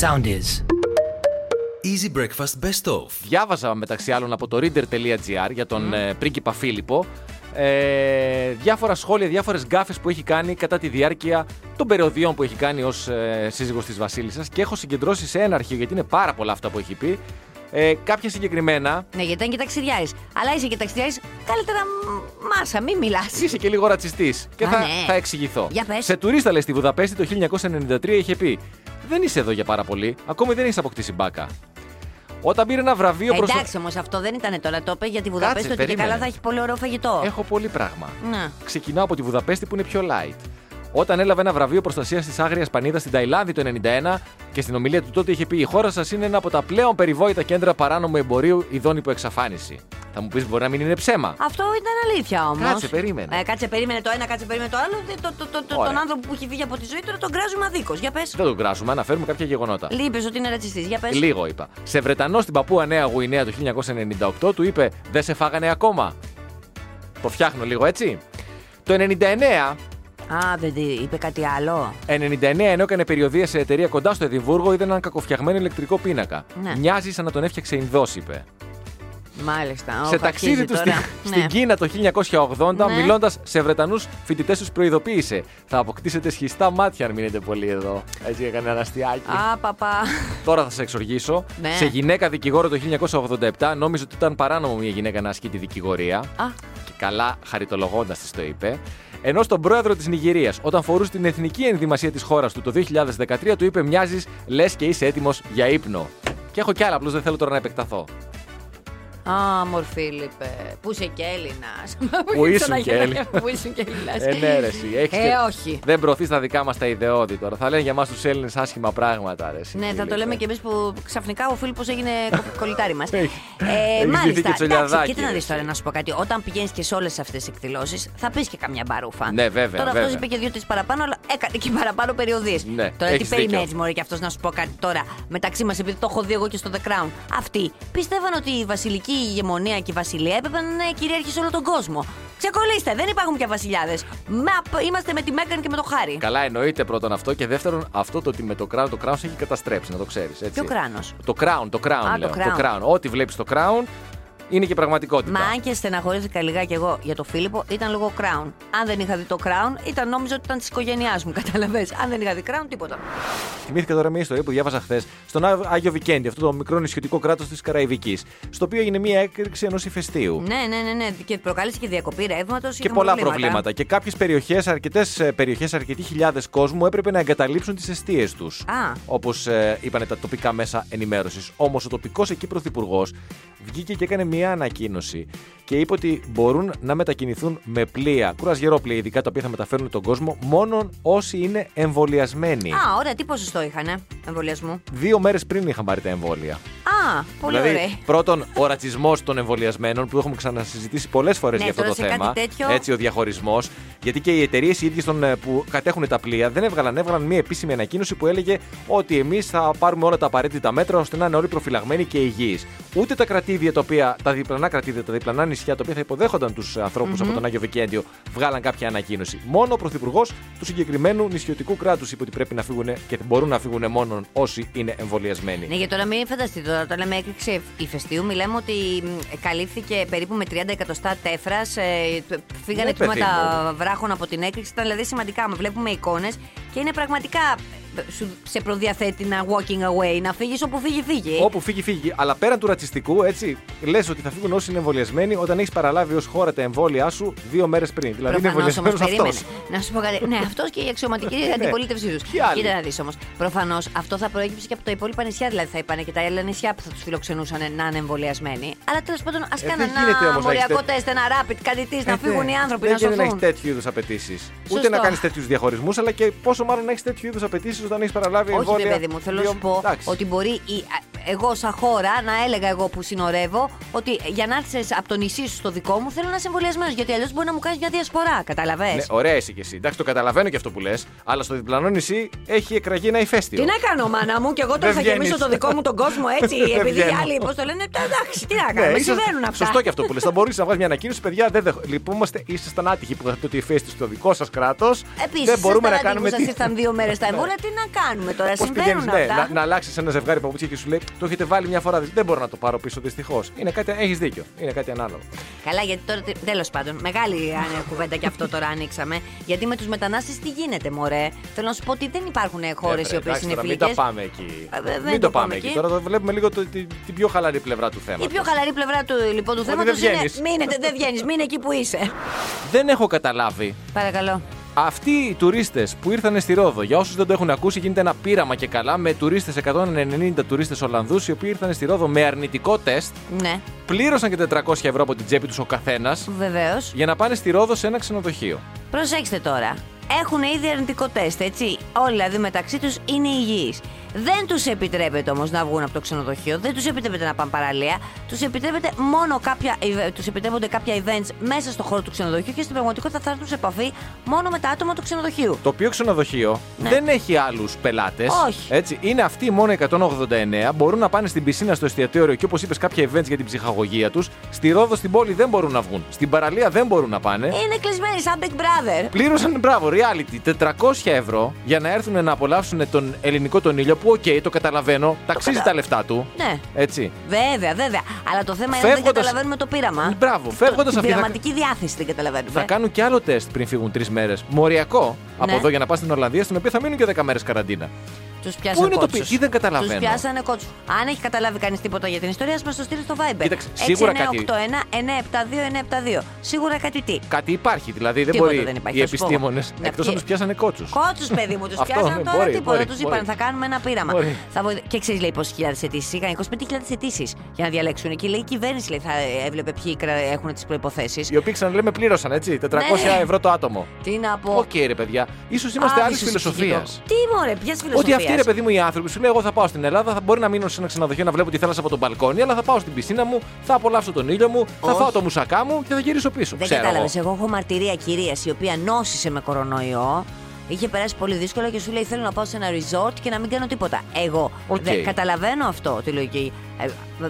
Sound is. Easy Breakfast Best Of. Διάβαζα μεταξύ άλλων από το reader.gr για τον ε, πρίγκιπα Φίλιππο ε, διάφορα σχόλια, διάφορες γκάφες που έχει κάνει κατά τη διάρκεια των περιοδιών που έχει κάνει ως ε, σύζυγος της Βασίλισσας και έχω συγκεντρώσει σε ένα αρχείο γιατί είναι πάρα πολλά αυτά που έχει πει. Ε, κάποια συγκεκριμένα. Ναι, γιατί ήταν και ταξιδιάρης. Αλλά είσαι και ταξιδιάρης, καλύτερα μ, μάσα, μην μιλάς. Είσαι και λίγο ρατσιστής. Και Α, θα, ναι. θα εξηγηθώ. Για πες. Σε τουρίστα, λέει, στη Βουδαπέστη το 1993 είχε πει: Δεν είσαι εδώ για πάρα πολύ, ακόμη δεν έχεις αποκτήσει μπάκα. Όταν πήρε ένα βραβείο προς... Εντάξει όμως, αυτό δεν ήταν τώρα. Το είπε για τη Βουδαπέστη Κάτσε, ότι και περίμενε. καλά θα έχει πολύ ωραίο φαγητό. Έχω πολύ πράγμα. Ναι. Ξεκινάω από τη Βουδαπέστη που είναι πιο light. Όταν έλαβε ένα βραβείο προστασίας της Άγριας Πανίδας στην Ταϊλάνδη το 1991 και στην ομιλία του τότε είχε πει: Η χώρα σας είναι ένα από τα πλέον περιβόητα κέντρα παράνομου εμπορίου ειδών υπό εξαφάνιση. Θα μου πεις: Μπορεί να μην είναι ψέμα. Αυτό ήταν αλήθεια όμως. Κάτσε, περίμενε. Ε, κάτσε, περίμενε το ένα, κάτσε, περίμενε το άλλο. Δεν- Το, το, το, το, Ωραία. τον άνθρωπο που έχει φύγει από τη ζωή τώρα τον κράζουμε αδίκως. Για πες. Δεν τον κράσουμε, αναφέρουμε κάποια γεγονότα. Λείπεις ότι είναι ρατσιστής. Για πες. Λίγο είπα. Σε Βρετανό στην Παππούα Νέα Γουινέα το 1998 του είπε: Δεν σε φάγανε ακόμα. Το φτιάχνω λίγο έτσι. Το 99 Α, δεν τι- είπε κάτι άλλο. 99 ενώ έκανε περιοδία σε εταιρεία κοντά στο Εδιμβούργο, είδε έναν κακοφτιαγμένο ηλεκτρικό πίνακα. Ναι. Μοιάζει σαν να τον έφτιαξε Ινδός, είπε. Μάλιστα. σε Ω, ταξίδι αρχίζει του στην, τώρα. στην Ναι. Κίνα το 1980, Ναι. μιλώντας σε Βρετανούς φοιτητές, τους προειδοποίησε. Θα αποκτήσετε σχιστά μάτια αν μείνετε πολύ εδώ. Έτσι έκανε ένα αστιάκι. Α, παπά. Τώρα θα σε εξοργήσω. Ναι. Σε γυναίκα δικηγόρο το 1987 νόμιζε ότι ήταν παράνομο μια γυναίκα να ασκεί τη δικηγορία. Α, Και καλά χαριτολογώντας της το είπε. Ενώ στον πρόεδρο της Νιγηρίας, όταν φορούσε την εθνική ενδυμασία της χώρας του το 2013, του είπε: Μοιάζεις, λες και είσαι έτοιμος για ύπνο. Και έχω κι άλλα, απλώς δεν θέλω τώρα να επεκταθώ. Α, μορφή, Φίλιππε. Πού είσαι και Έλληνας. Που ήσουν και Έλληνας. Πού ήσουν και Έλληνας. Ε, ναι, ρε, εσύ, έχεις Ε, και- όχι. Δεν προωθείς τα δικά μας τα ιδεώδη τώρα. Θα λένε για εμάς τους Έλληνες άσχημα πράγματα, ρε. εσύ, Ναι, θα το Φίλιππε. λέμε κι εμείς που ξαφνικά ο Φίλιππος έγινε κο- κολλητάρι μας. Έχει- ε, έχει μάλιστα. ντυθεί και τσολιαδάκι, Εντάξει, κοίτα να ρε, δεις τώρα εσύ. να σου πω κάτι. Όταν πηγαίνεις και σε όλες αυτές τις εκδηλώσεις, θα πεις και καμιά μπαρούφα. Ναι, βέβαια, Τώρα αυτός βέβαια. είπε και δύο-τρει παραπάνω, αλλά έκανε και παραπάνω περιοδίες. Ναι, τώρα τι έχεις περιμένεις, δίκιο. Μωρή, και αυτός να σου πω κάτι τώρα μεταξύ μας, επειδή το έχω δει εγώ και στο The Crown. Αυτοί πίστευαν ότι η βασιλική ηγεμονία και η βασιλεία έπρεπε να είναι κυρίαρχη σε όλο τον κόσμο. Ξεκολλήστε, δεν υπάρχουν πια βασιλιάδες. Είμαστε με τη Μέγαν και με το Χάρη. Καλά, εννοείται πρώτον αυτό και δεύτερον αυτό το ότι με το Crown το Crown σε έχει καταστρέψει, να το ξέρεις. Ποιο κράνος; Το Crown, το Crown. Α, λέω, το το Crown. Crown. Ό,τι βλέπεις το Crown είναι και πραγματικότητα. Μα αν και στεναχωρήθηκα λιγάκι εγώ για το Φίλιππο, ήταν λόγω Crown. Αν δεν είχα δει το Crown, ήταν νόμιζα ότι ήταν της οικογένειάς μου, καταλαβες. Αν δεν είχα δει Crown, τίποτα. Θυμήθηκα τώρα μια ιστορία που διάβαζα χθες στον Ά- Άγιο Βικέντι, αυτό το μικρό νησιωτικό κράτος της Καραϊβικής, στο οποίο έγινε μια έκρηξη ενός ηφαιστείου. Ναι, ναι, ναι, ναι. Και προκάλεσε και διακοπή ρεύματος. Και πολλά προβλήματα. Και κάποιες περιοχές, αρκετές περιοχές, αρκετοί χιλιάδες κόσμου έπρεπε να εγκαταλείψουν τις αιστείες τους. Α. Όπως ε, είπαν τα τοπικά μέσα ενημέρωσης. Όμως ο τοπικός εκεί πρωθυπουργός βγήκε και έκανε μια ανακοίνωση και είπε ότι μπορούν να μετακινηθούν με πλοία, κουρασγερόπλοια ειδικά τα οποία θα μεταφέρουν τον κόσμο, μόνο όσοι είναι εμβολιασμένοι. Α, ωραία, τι ποσοστό είχανε εμβολιασμού; Δύο μέρες πριν είχαν πάρει τα εμβόλια. Α, πολύ δηλαδή, ωραία. πρώτον, ο ρατσισμός των εμβολιασμένων που έχουμε ξανασυζητήσει πολλές φορές Ναι, για αυτό τώρα το σε θέμα. κάτι τέτοιο- Έτσι, ο διαχωρισμός. Γιατί και οι εταιρείες οι ίδιες που κατέχουν τα πλοία δεν έβγαλαν, έβγαλαν μια επίσημη ανακοίνωση που έλεγε ότι εμείς θα πάρουμε όλα τα απαραίτητα μέτρα ώστε να είναι όλοι προφυλαγμένοι και υγιείς. Ούτε τα κρατήδια τα οποία, τα διπλανά κρατήδια, τα διπλανά νησιά τα οποία θα υποδέχονταν τους ανθρώπους από τον Άγιο Βικέντιο βγάλαν κάποια ανακοίνωση. Μόνο ο πρωθυπουργός του συγκεκριμένου νησιωτικού κράτους είπε ότι πρέπει να φύγουν και μπορούν να φύγουν μόνο όσοι είναι εμβολιασμένοι. Ναι, γιατί τώρα μην φανταστείτε, τώρα όταν λέμε έκρηξη ηφαιστείου, μιλάμε ότι μ, καλύφθηκε περίπου με 30 εκατοστά τέφρας. Ε, π- φύγανε Ναι, παιδί τμήματα μου. βράχων από την έκρηξη. Ήταν δηλαδή σημαντικά. Με βλέπουμε εικόνες και είναι πραγματικά ε, σου σε προδιαθέτει να walking away, να φύγεις όπου φύγει, φύγει. Όπου φύγει, φύγει. Αλλά πέραν του ρατσιστικού, έτσι, λες ότι θα φύγουν όσοι είναι εμβολιασμένοι όταν έχεις παραλάβει ως χώρα τα εμβόλια σου δύο μέρες πριν. Δηλαδή είναι Προφανώς όμως εμβολιασμένος περίμενε. αυτός. Να σου πω κάτι. ναι, αυτός και η αξιωματική αντιπολίτευσή τους. Ποιοι άλλοι; Κοίτα να δεις όμως. Προφανώς αυτό θα προέκυψε και από τα υπόλοιπα νησιά. Δηλαδή θα είπαν και τα άλλα νησιά που θα τους φιλοξενούσαν να είναι εμβολιασμένοι. Αλλά τέλος πάντων ας δεν κάνουν γίνεται ένα όμως να έχεις μοριακό τε- τεστ, ένα rapid, κάτι τη, να φύγουν οι άνθρωποι δεν να γίνεται να έχεις σωθούν. τέτοιου είδους απαιτήσεις. Ούτε Σωστό. να κάνεις τέτοιους διαχωρισμούς, αλλά και πόσο μάλλον να έχεις τέτοιου είδους απαιτήσεις όταν έχεις παραλάβει Όχι, εμβόλια. ρε παιδί μου, θέλω να δύο- σου πω Εντάξει. ότι μπορεί. Η, α, εγώ σαν χώρα να έλεγα εγώ που συνορεύω ότι για να έρθεις από το νησί σου στο δικό μου θέλω να είσαι εμβολιασμένος. Γιατί αλλιώς μπορεί να μου κάνεις μια διασπορά. Καταλαβέ. Ναι, ωραία είσαι κι εσύ. Εντάξει, το καταλαβαίνω και αυτό που λες. Αλλά στο διπλανό νησί έχει εκραγεί ένα ηφαίστειο. Τι να κάνω, μάνα μου, και εγώ τώρα Δεν θα γεμίσω βγαίνεις. το δικό μου τον κόσμο έτσι. Δεν επειδή οι βγαίνω. άλλοι, πώς το λένε, «Τα εντάξει, τι να Ναι, κάνουμε, ίσως- συμβαίνουν αυτά. Σωστό και αυτό που λες. Θα μπορούσε να βγάλει μια ανακοίνωση, παιδιά. Δεν δεχ... Λυπούμαστε, ήσασταν άτυχοι που είχατε το ηφαίστειο στο δικό σας κράτος. Επίσης, δεν μπορούμε να κάνουμε. Σας ήρθαν δύο μέρες τα εμβόλια, τι να κάνουμε τώρα, Πώς συμβαίνουν πηγαίνεις, ναι, αυτά. να, να αλλάξεις ένα ζευγάρι παπούτσια και σου λέει Το έχετε βάλει μια φορά. Δεν μπορώ να το πάρω πίσω δυστυχώς. Είναι κάτι, έχεις δίκιο. Είναι κάτι ανάλογο. Καλά, γιατί τώρα τέλος πάντων, μεγάλη άνε- κουβέντα και αυτό τώρα ανοίξαμε. Γιατί με τους μετανάστες τι γίνεται, μωρέ; Θέλω να σου πω ότι δεν υπάρχουν χώρες Ε, οι οποίες εντάξει, είναι τώρα Μην τα φιλικέ. πάμε εκεί. Ε, δεν μην το το πάμε πάμε εκεί. εκεί. Τώρα το βλέπουμε λίγο το, την, την πιο χαλαρή πλευρά του θέματος. Η πιο χαλαρή πλευρά του, λοιπόν, του Ότι θέματος δεν είναι. βγαίνεις. Μείνετε, δεν βγαίνεις, μείνε εκεί που είσαι. Δεν έχω καταλάβει Παρακαλώ. Αυτοί οι τουρίστες που ήρθαν στη Ρόδο, για όσους δεν το έχουν ακούσει, γίνεται ένα πείραμα και καλά με τουρίστες 190 τουρίστες Ολλανδούς, οι οποίοι ήρθαν στη Ρόδο με αρνητικό τεστ, Ναι, πλήρωσαν και 400 ευρώ από την τσέπη τους ο καθένας βεβαίως. για να πάνε στη Ρόδο σε ένα ξενοδοχείο. Προσέξτε τώρα. Έχουν ήδη αρνητικό τεστ, έτσι. Όλοι δηλαδή μεταξύ τους είναι υγιείς. Δεν τους επιτρέπεται όμως να βγουν από το ξενοδοχείο, δεν τους επιτρέπεται να πάνε παραλία. Τους επιτρέπεται μόνο κάποια, τους επιτρέπονται κάποια events μέσα στο χώρο του ξενοδοχείου και στην πραγματικότητα θα έρθουν σε επαφή μόνο με τα άτομα του ξενοδοχείου. Το οποίο ξενοδοχείο Ναι. δεν έχει άλλους πελάτες. Όχι. Έτσι, είναι αυτοί μόνο 189. Μπορούν να πάνε στην πισίνα, στο εστιατόριο και όπως είπες, κάποια events για την ψυχαγωγία τους. Στη Ρόδο, στην πόλη δεν μπορούν να βγουν. Στην παραλία δεν μπορούν να πάνε. Είναι κλεισμένοι σαν Big Brother. Πλήρωσαν, μπράβο, reality, 400 ευρώ για να έρθουν να απολαύσουν τον ελληνικό τον ήλιο που, οκ, το καταλαβαίνω, τ' αξίζει κατα- τα λεφτά του. Ναι. Έτσι. Βέβαια, βέβαια. Αλλά το θέμα είναι ότι δεν Φεύγοντας- καταλαβαίνουμε το πείραμα. Μπράβο, φεύγοντας Την αυτή θα- πειραματική διάθεση δεν καταλαβαίνουμε. Θα κάνουν και άλλο τεστ πριν φύγουν τρεις μέρες. Μοριακό από Ναι. εδώ για να πάνε στην Ολλανδία, στην οποία θα μείνουν και 10 μέρες καραντίνα. Τους πιάσανε είναι το κότσους. πι- τι δεν καταλαβαίνω. Τους πιάσανε κότσους. Αν έχει καταλάβει κανείς τίποτα για την ιστορία, μας το στείλει στο Viber. Κοίταξε, σίγουρα κάτι- 972-972. Σίγουρα κάτι τι. Κάτι υπάρχει, δηλαδή δεν Τίποτα μπορεί δεν υπάρχει, οι θα σου πω. επιστήμονες Ναι, εκτός ποιοι- αν τους πιάσανε κότσους. Κότσους, παιδί μου, τους Αυτό, πιάσανε ναι, τώρα μπορεί, τίποτα. μπορεί, Τους μπορεί. είπαν θα κάνουμε ένα πείραμα. Μπορεί. Θα βοη- Και ξέρεις, λέει, πόσες χιλιάδες αιτήσεις είχαν. 25.000 αιτήσεις για να διαλέξουν. Και λέει η κυβέρνηση λέει, θα έβλεπε ποιοι κρα- έχουν τις προϋποθέσεις. Οι οποίοι ξαναλέμε πλήρωσαν, έτσι, 400 Ναι. ευρώ το άτομο. Τι να πω. Οκ, ρε παιδιά, ίσως είμαστε άλλης Άβυσσος φιλοσοφίας. ψυχικό. Τι μωρέ, ποιας φιλοσοφίας. Ότι αυτοί ρε παιδί μου οι άνθρωποι σου λέει: Εγώ θα πάω στην Ελλάδα, θα μπορεί να μείνω σε ένα ξενοδοχείο να βλέπω τη θάλασσα από το μπαλκόνι, αλλά θα πάω στην πισίνα μου, θα απολαύσω τον ήλιο μου, θα Όχι. φάω το μουσακά μου και θα γυρίσω πίσω. Δεν Ξέρω κατάλαβες. εγώ. Εγώ έχω μαρτυρία κυρία η οποία νόσησε με κορονοϊό. Είχε περάσει πολύ δύσκολα και σου λέει: Θέλω να πάω σε ένα resort και να μην κάνω τίποτα. Εγώ Οκ. δεν καταλαβαίνω αυτό τη λογική. Ε,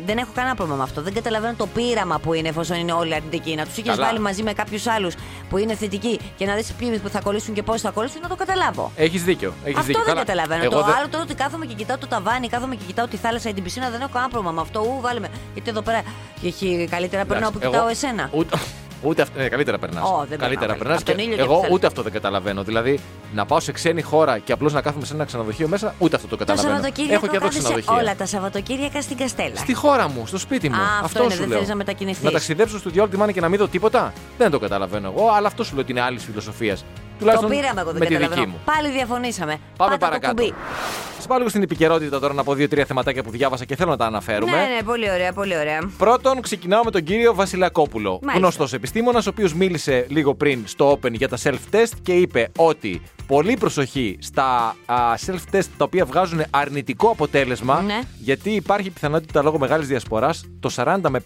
δεν έχω κανένα πρόβλημα με αυτό. Δεν καταλαβαίνω το πείραμα που είναι εφόσον είναι όλοι αρνητικοί. Να τους είχες Καλά. βάλει μαζί με κάποιους άλλους που είναι θετικοί και να δεις ποιοι που θα κολλήσουν και πώς θα κολλήσουν, να το καταλάβω. Έχεις δίκιο. Έχεις αυτό δίκιο. δεν Καλά. καταλαβαίνω. Εγώ το δεν- άλλο τώρα ότι κάθομαι και κοιτάω το ταβάνι, κάθομαι και κοιτάω τη θάλασσα ή την πισίνα, δεν έχω κανένα πρόβλημα με αυτό. Ου, βάλε με. Γιατί εδώ πέρα έχει καλύτερα περνάω που Εντάξει, κοιτάω εγώ εσένα. Ούτε, ούτε αυτό. Ναι, καλύτερα περνάς. Ω, δεν καλύτερα περνάω, περνάς. από τον ήλιο και Εγώ από τα ούτε αυτό δεν καταλαβαίνω. Δηλαδή, να πάω σε ξένη χώρα και απλώς να κάθομαι σε ένα ξενοδοχείο μέσα, ούτε αυτό το Το καταλαβαίνω. Σαββατοκύριακο Έχω και εδώ κάθεσαι ξενοδοχεία. όλα τα Σαββατοκύριακα στην Καστέλα. Στη χώρα μου, στο σπίτι μου. Α, αυτό είναι, σου δεν λέω. θέλεις να μετακινηθείς. Να ταξιδέψω στο διόλου τη μάνα και να μην δω τίποτα. Δεν το καταλαβαίνω εγώ, αλλά αυτό σου λέω ότι είναι άλλη φιλοσοφίας. Το Τουλάχιστον πήραμε εγώ, δεν με τη καταλαβαίνω. δική μου. Πάλι διαφωνήσαμε. Πάμε Πάτα παρακάτω. Το κουμπί. Σα πάω λίγο στην επικαιρότητα τώρα να πω δύο-τρία θεματάκια που διάβασα και θέλω να τα αναφέρουμε. Ναι, ναι, πολύ ωραία, πολύ ωραία. Πρώτον, ξεκινάω με τον κύριο Βασιλακόπουλο. Μάλιστα. Γνωστός επιστήμονας, ο οποίος μίλησε λίγο πριν στο Open για τα self-test και είπε ότι πολύ προσοχή στα α, self-test τα οποία βγάζουν αρνητικό αποτέλεσμα, Ναι. γιατί υπάρχει πιθανότητα λόγω μεγάλης διασποράς το 40 με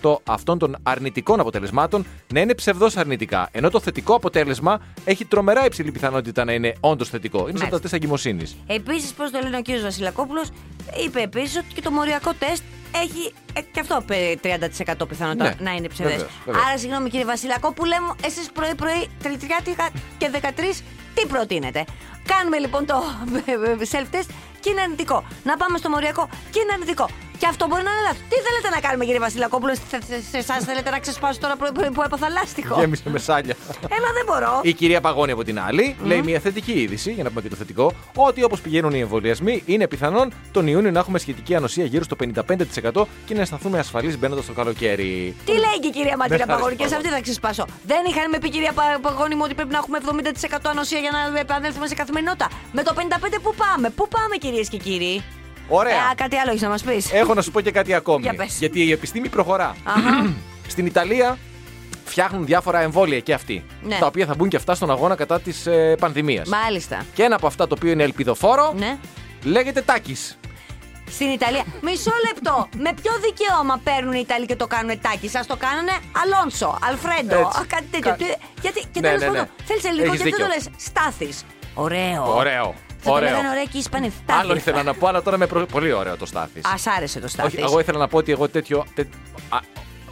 50% αυτών των αρνητικών αποτελεσμάτων να είναι ψευδό αρνητικά. Ενώ το θετικό αποτέλεσμα έχει τρομερά υψηλή πιθανότητα να είναι όντως θετικό. Είναι σαν Μάλιστα. τα τεστ εγκυμοσύνης. Επίσης, πώς το λένε ο κύριος Βασιλακόπουλος, είπε επίσης ότι και το μοριακό τεστ έχει ε, και αυτό ε, 30% πιθανότητα Ναι, να είναι ψευδές. βεβαίως, βεβαίως. Άρα, συγγνώμη κύριε Βασιλακόπουλε μου, εσείς πρωί-πρωί, Τριτριάτικα και 13, τι προτείνετε; Κάνουμε λοιπόν το self-test και είναι αρνητικό. Να πάμε στο μοριακό και είναι αρνητικό. Και αυτό μπορεί να είναι λάθο. Τι θέλετε να κάνουμε, κύριε Βασιλακόπουλο, σε- σε- σε εσάς θέλετε να ξεσπάσω τώρα πρωί-πρωί που έπαθα λάστιχο. Γέμισε με σάλια. Έλα, δεν μπορώ. Η κυρία Παγώνη από την άλλη λέει μια θετική είδηση, για να πούμε και το θετικό, ότι όπως πηγαίνουν οι εμβολιασμοί, είναι πιθανόν τον Ιούνιο να έχουμε σχετική ανοσία γύρω στο 55% και να αισθανθούμε ασφαλείς μπαίνοντας στο καλοκαίρι. Τι λέει και η κυρία Ματίνα Δεν Παγώνη, και χάρη σε αυτή θα ξεσπάσω. Δεν είχαν με πει η κυρία Πα- Παγώνη μου ότι πρέπει να έχουμε 70% ανοσία για να επανέλθουμε σε καθημερινότητα. Με το 55 πού πάμε, πού πάμε κυρίες και κύριοι; Ωραία. Ε, κάτι άλλο έχεις να μας πεις; Έχω να σου πω και κάτι ακόμη. Για πες. Γιατί η επιστήμη προχωρά. Αχα. Στην Ιταλία φτιάχνουν διάφορα εμβόλια και αυτοί. Ναι. Τα οποία θα μπουν και αυτά στον αγώνα κατά της ε, πανδημίας. Μάλιστα. Και ένα από αυτά το οποίο είναι ελπιδοφόρο Ναι. λέγεται Τάκης. Στην Ιταλία. Μισό λεπτό. Με ποιο δικαίωμα παίρνουν οι Ιταλοί και το κάνουν τάκι. Σα το κάνανε Αλόνσο, Αλφρέντο, Έτσι. α, κάτι τέτοιο. Κα- Τι- Γιατί, και Ναι, τέλος ναι, ναι. πάντων, θέλει ελληνικό Έχεις και αυτό το δίκιο. λες. Στάθης. Ωραίο. Ωραίο. Θα το Ωραίο. λέγανε ωραία και οι Ισπανοί. Στάθη. Άλλο ήθελα να πω, αλλά τώρα με προ... πολύ ωραίο το Στάθης. Α άρεσε το Στάθης. Όχι, εγώ ήθελα να πω ότι εγώ τέτοιο. τε- α,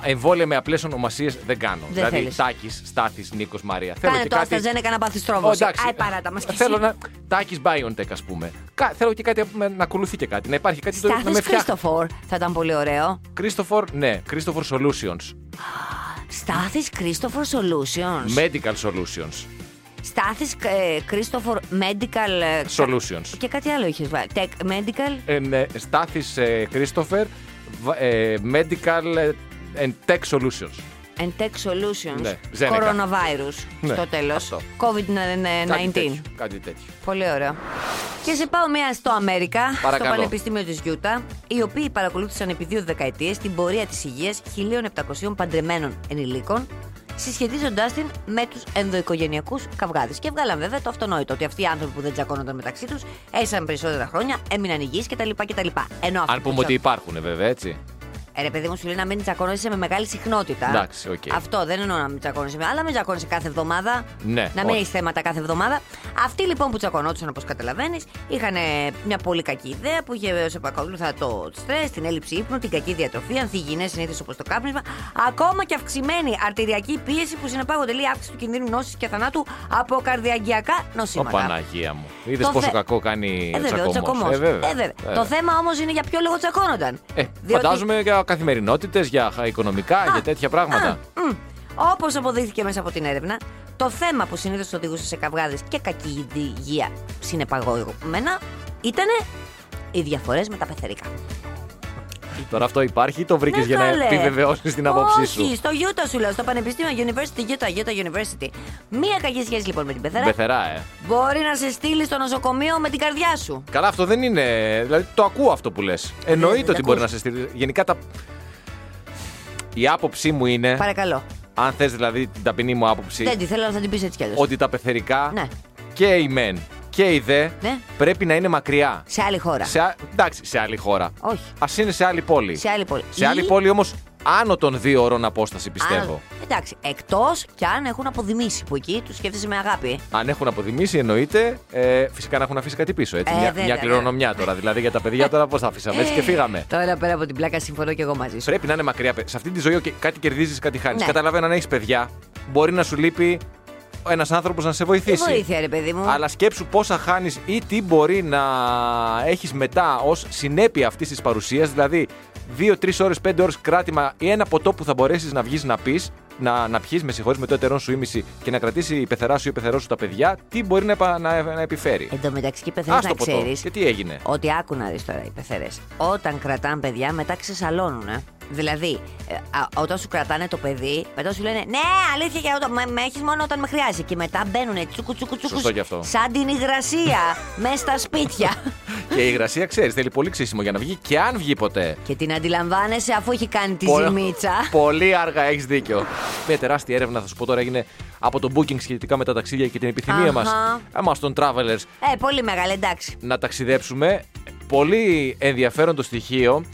εμβόλια με απλές ονομασίες δεν κάνω. δηλαδή, θέλεις. Τάκης, Στάθης, Νίκος Μαρία. Κάνε και το AstraZeneca να πάθει στρόβωση. Άι παράτα μας. Θέλω να. Τάκης Biotech, ας πούμε. Κα- Θέλω και κάτι με- να ακολουθεί και κάτι. Να υπάρχει κάτι το, να με Στάθη φτιάχνει. Κρίστοφορ θα ήταν πολύ ωραίο. Christopher, ναι, Christopher Solutions. Στάθης Κρίστοφορ Solutions. Medical Solutions. Στάθης Κρίστοφορ Medical. ε, Solutions. Και κάτι άλλο είχες βάλει. Tech Medical. Ε, ναι, Στάθης ε, Christopher, βα- ε, Medical ε, and Tech Solutions. And Tech Solutions. Ναι, Zeneca. Coronavirus. Ναι, στο τέλος. αυτό. COVID-19. Κάτι τέτοιο. Κάτι τέτοιο. Πολύ ωραίο. Και σε πάω μία στο Αμέρικα, Παρακαλώ. στο Πανεπιστήμιο της Γιούτα, οι οποίοι παρακολούθησαν επί δύο δεκαετίες την πορεία της υγείας 1.700 παντρεμένων ενηλίκων, συσχετίζοντάς την με τους ενδοοικογενειακούς καυγάδες. Και βγάλαν βέβαια το αυτονόητο ότι αυτοί οι άνθρωποι που δεν τσακώνονταν μεταξύ τους έζησαν περισσότερα χρόνια, έμειναν υγιείς κτλ. κτλ. Ενώ αυτοί Αν που πούμε τσα- ότι υπάρχουν, βέβαια, έτσι. Ε, ρε παιδί μου, σου λέει να μην τσακώνεσαι με μεγάλη συχνότητα. Εντάξει, οκ. Αυτό δεν εννοώ να μην τσακώνεσαι, με- αλλά μην τσακώνεσαι κάθε εβδομάδα. Ναι, Να μην όχι. έχεις θέματα κάθε εβδομάδα. Αυτοί λοιπόν που τσακωνόντουσαν, όπως καταλαβαίνεις, είχαν ε, μια πολύ κακή ιδέα που είχε ως επακόλουθα το στρες, την έλλειψη ύπνου, την κακή διατροφή, ανθυγιεινές συνήθειες όπως το κάπνισμα, ακόμα και αυξημένη αρτηριακή πίεση που συνεπάγονται λέει αύξηση του κινδύνου νόσης και θανάτου από καρδιαγγειακά Ω νοσήματα. Παναγία μου. Είδες Το πόσο θε- κακό κάνει Ε, ο βέβαια, ο τσακωμός. τσακωμός. Ε, βέβαια. Ε, βέβαια. Ε, Το θέμα όμως είναι για ποιο λόγο τσακώνονταν. Ε, Διότι- Φαντάζομαι για καθημερινότητες, για οικονομικά, για τέτοια πράγματα. Όπως αποδείχθηκε μέσα από την έρευνα, το θέμα που συνήθως οδηγούσε σε καυγάδες και κακή υγεία συνεπαγόμενα ήταν οι διαφορές με τα πεθερικά. Τώρα αυτό υπάρχει ή το βρήκες Ναι, για να καλέ. επιβεβαιώσεις την άποψή Όχι, σου. στο Utah σου λέω, στο Πανεπιστήμιο University, Utah, Utah University. Μία κακή σχέση λοιπόν με την πεθερά Πεθερά, ε. μπορεί να σε στείλει στο νοσοκομείο με την καρδιά σου. Καλά, αυτό δεν είναι. Δηλαδή το ακούω αυτό που λες. Εννοείται δεν ότι τα μπορεί να ακούς. σε στείλει. Γενικά τα. Η άποψή μου είναι. Παρακαλώ. Αν θες δηλαδή την ταπεινή μου άποψη. Δεν τη θέλω, αλλά θα την πεις έτσι κι αλλιώς. Ότι τα πεθερικά Ναι. και οι μεν και οι δε Ναι. πρέπει να είναι μακριά. Σε άλλη χώρα. Σε, α- εντάξει, σε άλλη χώρα. Όχι. Α είναι σε άλλη πόλη. Σε άλλη πόλη. Σε άλλη Ή- πόλη όμως άνω των δύο ώρων απόσταση πιστεύω. Α, εντάξει, εκτός κι αν έχουν αποδημήσει που εκεί τους σκέφτεσαι με αγάπη. Αν έχουν αποδημήσει, εννοείται. Ε, φυσικά να έχουν αφήσει κάτι πίσω. Έτσι. Ε, μια, βέβαια, μια ναι. κληρονομιά τώρα. Δηλαδή για τα παιδιά τώρα πώς τα αφήσαμε. Έτσι και φύγαμε. Τώρα πέρα από την πλάκα συμφωνώ και εγώ μαζί σου. Πρέπει να είναι μακριά. Σε αυτή τη ζωή okay, κάτι κερδίζεις, κάτι χάνεις. Ναι. Καταλαβαίνω αν έχεις παιδιά, μπορεί να σου λείπει ένας άνθρωπος να σε Τι βοηθήσει. βοήθεια, ρε παιδί μου. Αλλά σκέψου πόσα χάνεις ή τι μπορεί να έχεις μετά ως συνέπεια αυτής της παρουσίας. Δηλαδή, 2-3 ώρες, 5 ώρες κράτημα ή ένα ποτό που θα μπορέσεις να βγεις να πεις, να, να πιει, με συγχωρείς με το ετερόν σου ήμιση και να κρατήσει η πεθερά σου ή ο πεθερό σου τα παιδιά, τι μπορεί να, επα- να, να επιφέρει; Εν τω μεταξύ και πεθαίνει Α να το ποτό. ξέρεις Και τι έγινε; ότι άκου να δεις τώρα οι πεθερές. Όταν κρατάνε παιδιά, μετά ξεσαλώνουν. Ε. Δηλαδή, ε, α, όταν σου κρατάνε το παιδί, μετά σου λένε Ναι, αλήθεια, και με, με έχεις μόνο όταν με χρειάζεται. Και μετά μπαίνουν τσούκου τσούκου τσούκου. Σωστό κι αυτό. Σαν την υγρασία μέσα στα σπίτια. και η υγρασία, ξέρεις, θέλει πολύ ξύσιμο για να βγει και αν βγει ποτέ. και την αντιλαμβάνεσαι αφού έχει κάνει τη Πολύ- ζημίτσα. Πολύ αργά, έχεις δίκιο. Μια τεράστια έρευνα, θα σου πω τώρα, έγινε από το booking σχετικά με τα ταξίδια και την επιθυμία μας, Αχα. εμάς των travelers, Ε, πολύ μεγάλη, εντάξει. να ταξιδέψουμε. Πολύ ενδιαφέρον το στοιχείο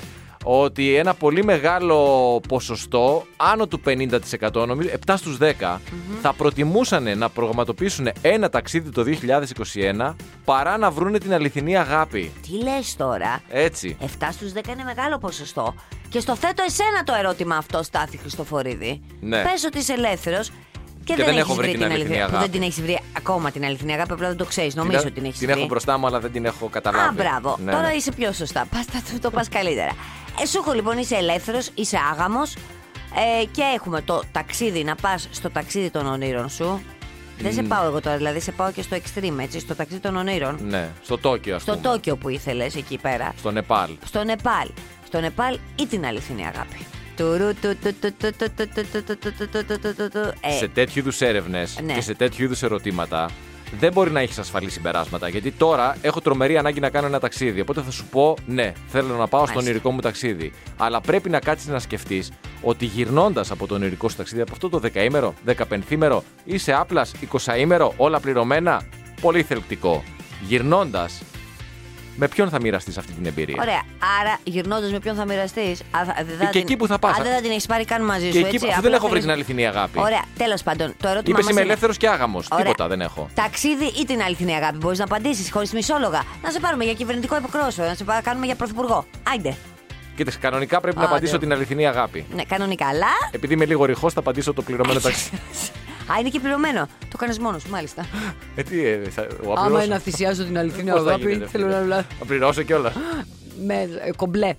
ότι ένα πολύ μεγάλο ποσοστό, άνω του 50%, νομίζω 7 στους 10, θα προτιμούσαν να προγραμματοποιήσουν ένα ταξίδι το 2021 παρά να βρούνε την αληθινή αγάπη. Τι λες τώρα; Έτσι. 7 στους 10 είναι μεγάλο ποσοστό. Και στο θέτω εσένα το ερώτημα αυτό, Στάθη Χριστοφορίδη. Ναι. Πες ότι είσαι ελεύθερος και, δεν, δεν έχεις έχω βρει την αληθινή που αγάπη. δεν την έχεις βρει ακόμα την αληθινή αγάπη, απλά δεν το ξέρεις. Νομίζω την, ότι την έχεις την βρει. έχω μπροστά μου, αλλά δεν την έχω καταλάβει. Α, μπράβο. Ναι, Τώρα ναι. είσαι πιο σωστά. Πας, θα το, το πας καλύτερα εσύ λοιπόν είσαι ελεύθερο, είσαι άγαμος και έχουμε το ταξίδι, να πα στο ταξίδι των ονείρων σου. Δεν σε πάω εγώ τώρα, δηλαδή σε πάω και στο extreme, στο ταξίδι των ονείρων. Ναι, στο Τόκιο α στο πούμε. Στο Τόκιο που ήθελε εκεί πέρα. Στο Νεπάλ. Στο Νεπάλ. Στο Νεπάλ ή την αληθινή αγάπη. Σε τέτοιου είδου έρευνε και σε τέτοιου είδου ερωτήματα δεν μπορεί να έχεις ασφαλή συμπεράσματα. Γιατί τώρα έχω τρομερή ανάγκη να κάνω ένα ταξίδι. Οπότε θα σου πω, ναι, θέλω να πάω στο Μάλιστα. ονειρικό μου ταξίδι. Αλλά πρέπει να κάτσεις να σκεφτείς ότι γυρνώντας από το ονειρικό σου ταξίδι, από αυτό το 10ημερο, 15ημερο ή σε άπλας 20ημερο, όλα πληρωμένα, πολύ θελκτικό. Γυρνώντας, Με ποιον θα μοιραστείς αυτή την εμπειρία; Ωραία. Άρα, γυρνώντας με ποιον θα μοιραστείς. και εκεί που θα πας. Αν δεν θα την έχεις πάρει καν μαζί Και σου. εκεί έτσι, που αφού απλά δεν έχω βρει θέλεις- την αληθινή αγάπη. Ωραία. Τέλος πάντων, το ερώτημα Είπες μας είμαι είναι- ελεύθερος και άγαμος. Ωραία. Τίποτα δεν έχω. Ταξίδι ή την αληθινή αγάπη. Μπορείς να απαντήσεις χωρίς μισόλογα. Να σε πάρουμε για κυβερνητικό υποκρόσωπο. Να σε πά- κάνουμε για πρωθυπουργό. Άιντε. Κοίταξε, κανονικά πρέπει να Άντε. απαντήσω την αληθινή αγάπη. Ναι, κανονικά. Αλλά. Επειδή είμαι λίγο ρηχός, θα απαντήσω το πληρωμένο ταξίδι. Α, είναι και πληρωμένο. Το κάνεις μόνος σου, μάλιστα. Ε, τι, ε, θα, ο Άμα απλός- είναι να θυσιάσω την αληθινή Πώς θα αγάπη, γίνεται, θέλω φίλε. να. Θα πληρώσω κιόλας. με ε, κομπλέ.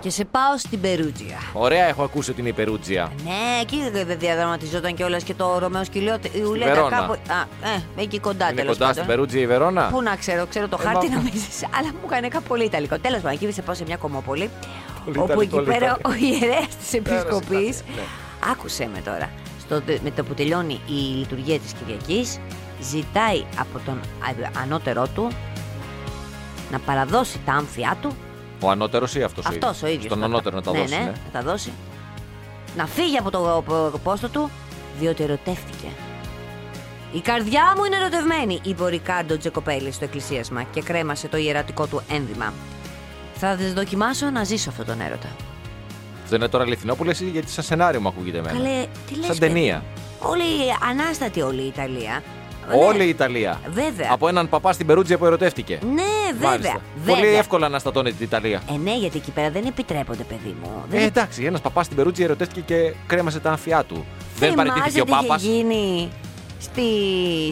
και σε πάω στην Περούτζια. Ωραία, έχω ακούσει την υπερούτζια. Ναι, εκεί δεν διαδραματιζόταν κιόλας και το Ρωμαίο σκυλιό. Η Ουλέτα Βερόνα. κάπου. Α, ε, εκεί κοντά Είναι τέλος κοντά πάντων. στην Περούτζια η Βερόνα; Πού να ξέρω, ξέρω το Ε, χάρτη μα- νομίζει. Αλλά μου έκανε κάπου πολύ ιταλικό. Τέλος πάντων, εκεί σε πάω σε μια κομμόπολη. Πολύ όπου Ιταλικό, εκεί λέει πέρα κάτι. ο ιερέας της Επισκοπή. ναι. Άκουσε με τώρα. Στο, με το που τελειώνει η λειτουργία της Κυριακής ζητάει από τον α- ανώτερό του να παραδώσει τα άμφια του Ο ανώτερος ή αυτός ο ίδιος; αυτός ο ίδιος Στον θα ανώτερο να τα ναι, δώσει. ναι, ναι. να τα δώσει να φύγει από το πο- πόστο του διότι ερωτεύτηκε η καρδιά μου είναι ερωτευμένη, είπε ο Ρικάρντο Τζεκοπέλη στο εκκλησίασμα και κρέμασε το ιερατικό του ένδυμα. Θα δοκιμάσω να ζήσω αυτόν τον έρωτα. Δεν είναι τώρα αληθινό που λε, γιατί σαν σενάριο μου ακούγεται εμένα; Καλέ, τι λες Σαν παιδί; ταινία. Όλη, ανάστατη όλη η Ιταλία. Όλη Ναι. η Ιταλία. Βέβαια. Από έναν παπά στην Περούτζια που ερωτεύτηκε. Ναι, βέβαια. Μάλιστα. βέβαια. Πολύ εύκολα αναστατώνεται την Ιταλία. Ε, ναι, γιατί εκεί πέρα δεν επιτρέπονται, παιδί μου. Ε, Δεν εντάξει, ένας παπάς στην Περούτζια ερωτεύτηκε και κρέμασε τα άμφιά του. Δεν παραιτήθηκε ο τι είχε Πάπας. γίνει στη...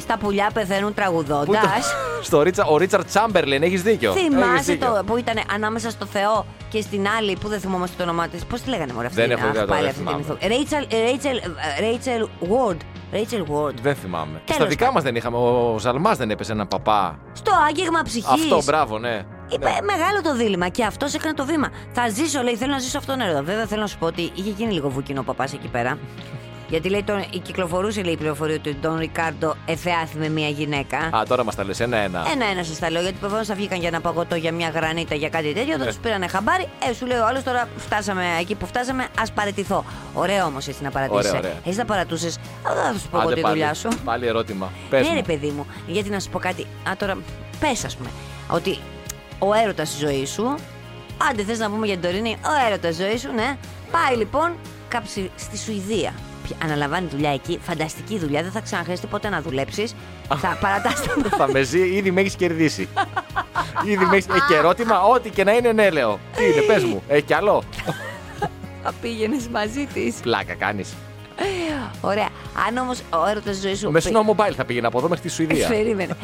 στα πουλιά πεθαίνουν τραγουδώντας. Στο Ρίτσα, ο Ρίτσαρτ Τσάμπερλεν, έχεις δίκιο. Έχεις Θυμάσαι δίκιο. το που ήταν ανάμεσα στο Θεό και στην άλλη που δεν θυμόμαστε το όνομά της. Πώς τη λέγανε μωρέ αυτή. Δεν έχω Αχ, ιδέα, πάλι δεν αυτή την θυμάμαι. ηθο- Ρέιτσελ, Ρέιτσελ, Ρέιτσελ Ward. Ρέιτσελ Ward. Δεν θυμάμαι. Και Τέλος στα δικά πάντων. μας δεν είχαμε. Ο Ζαλμά δεν έπεσε έναν παπά. Στο άγγιγμα ψυχής. Αυτό, μπράβο, ναι. Είπε Ναι. μεγάλο το δίλημα και αυτός έκανε το βήμα. Θα ζήσω, λέει, θέλω να ζήσω αυτόν τον έρωτα. Βέβαια, θέλω να σου πω ότι είχε γίνει λίγο βουκινό παπάς εκεί πέρα. Γιατί λέει, τον, η κυκλοφορούσε λέει, η πληροφορία ότι τον Ρικάρντο εφεάθη με μια γυναίκα. Α, τώρα μας τα λες ένα-ένα. Ένα-ένα σας τα λέω, γιατί προφανώς θα βγήκαν για ένα παγωτό, για μια γρανίτα, για κάτι τέτοιο. Ναι. Δεν τους πήρανε χαμπάρι. Ε, σου λέει ο άλλος τώρα φτάσαμε εκεί που φτάσαμε, ας παρετηθώ. Ωραίο όμως έτσι να παρατήσεις. Ωραία, ωραία. Εσύ θα παρατούσες. Θα σου πω εγώ Άντε τη πάλι. δουλειά σου. Πάλι ερώτημα. Πες Ναι, μου. ρε παιδί μου, γιατί να σου πω κάτι. Α, τώρα, πες, ας πούμε, ότι ο έρωτας στη ζωής σου. Άντε, θες να πούμε για την τωρινή, ο έρωτας στη ζωής σου, ναι. Πάει λοιπόν κάψει στη Σουηδία. Πια- Αναλαμβάνει δουλειά εκεί, φανταστική δουλειά, δεν θα ξαναχρειαστεί ποτέ να δουλέψεις. θα παρατάσει το Θα με ζει, ήδη με έχεις κερδίσει. ήδη με έχεις... Έχει και ερώτημα, ό,τι και να είναι, ναι, λέω. Τι είναι, πες μου, έχει κι άλλο; Θα πήγαινες μαζί της. Πλάκα κάνεις. Ωραία. Αν όμως ο έρωτας στη ζωής σου. Με Snow Mobile θα πήγαινα από εδώ μέχρι τη Σουηδία. Περίμενε.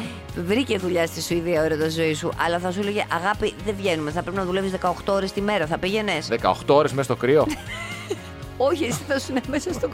Βρήκε δουλειά στη Σουηδία ο έρωτας ζωής σου, αλλά θα σου έλεγε Αγάπη, δεν βγαίνουμε. Θα πρέπει να δουλεύεις 18 ώρες τη μέρα. Θα πήγαινες. 18 ώρες μέσα στο κρύο. Όχι, εσύ θα σου είναι μέσα στο,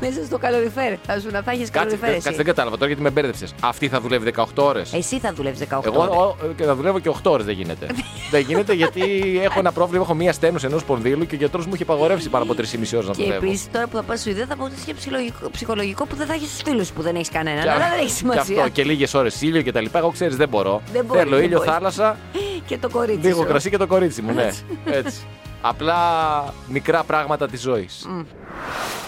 μέσα στο καλοριφέρ. Θα σου να θα έχεις Κάτσε, καλοριφέρ. κάτσε, εσύ. δεν κατάλαβα τώρα γιατί με μπέρδεψες. Αυτή θα δουλεύει 18 ώρες. Εσύ θα δουλεύεις 18 Εγώ ώρες. ο, και θα δουλεύω και 8 ώρες δεν γίνεται. δεν γίνεται γιατί έχω ένα πρόβλημα. Έχω μία στένωση ενός σπονδύλου και ο γιατρός μου έχει απαγορεύσει πάνω από 3,5 ώρες να Και δουλεύω. επίσης τώρα που θα πας στη Σουηδία θα αποκτήσει και ψυχολογικό, ψυχολογικό που δεν θα έχεις του φίλους που δεν έχεις κανέναν. Και- Αλλά δεν έχει Και σημασία. αυτό και λίγες ώρες ήλιο και τα λοιπά. Εγώ ξέρεις δεν μπορώ. Δεν μπορείς, Θέλω δεν ήλιο, μπορείς. θάλασσα, Και το κορίτσι. λίγο σου. κρασί και το κορίτσι μου. Ναι, έτσι. Απλά μικρά πράγματα της ζωής.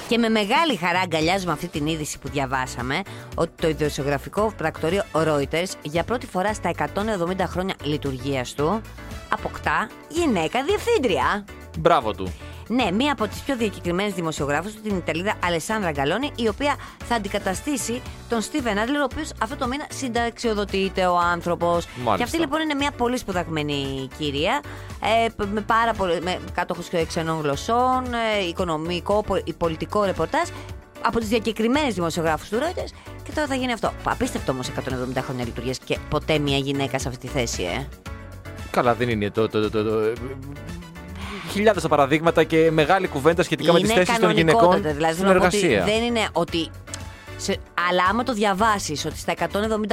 Και με μεγάλη χαρά αγκαλιάζουμε αυτή την είδηση που διαβάσαμε ότι το ιδιοσιογραφικό πρακτορείο Reuters για πρώτη φορά στα 170 χρόνια λειτουργίας του αποκτά γυναίκα διευθύντρια. Μπράβο του. Ναι, μία από τις πιο διακεκριμένες δημοσιογράφους του, την Ιταλίδα Αλεσάνδρα Γκαλόνη, η οποία θα αντικαταστήσει τον Στίβεν Άντλερ, ο οποίος αυτό το μήνα συνταξιοδοτείται ο άνθρωπος. Μάλιστα. Και αυτή λοιπόν είναι μια πολύ σπουδαγμένη κυρία, ε, π- με πάρα πολύ. με κάτοχος ξενών γλωσσών, ε, οικονομικό, πο- πολιτικό ρεπορτάζ. Από τις διακεκριμένες δημοσιογράφους του Reuters και τώρα θα γίνει αυτό. Απίστευτο όμως 170 χρόνια λειτουργίας και ποτέ μια γυναίκα σε αυτή τη θέση, ε. Καλά, δεν είναι το. το, το, το, Χιλιάδες τα παραδείγματα και μεγάλη κουβέντα σχετικά με τι είναι θέσει των γυναικών κανονικότατα. Δηλαδή, στην θέλω να πω ότι εργασία. δεν είναι ότι. Σε, αλλά άμα το διαβάσεις ότι στα 170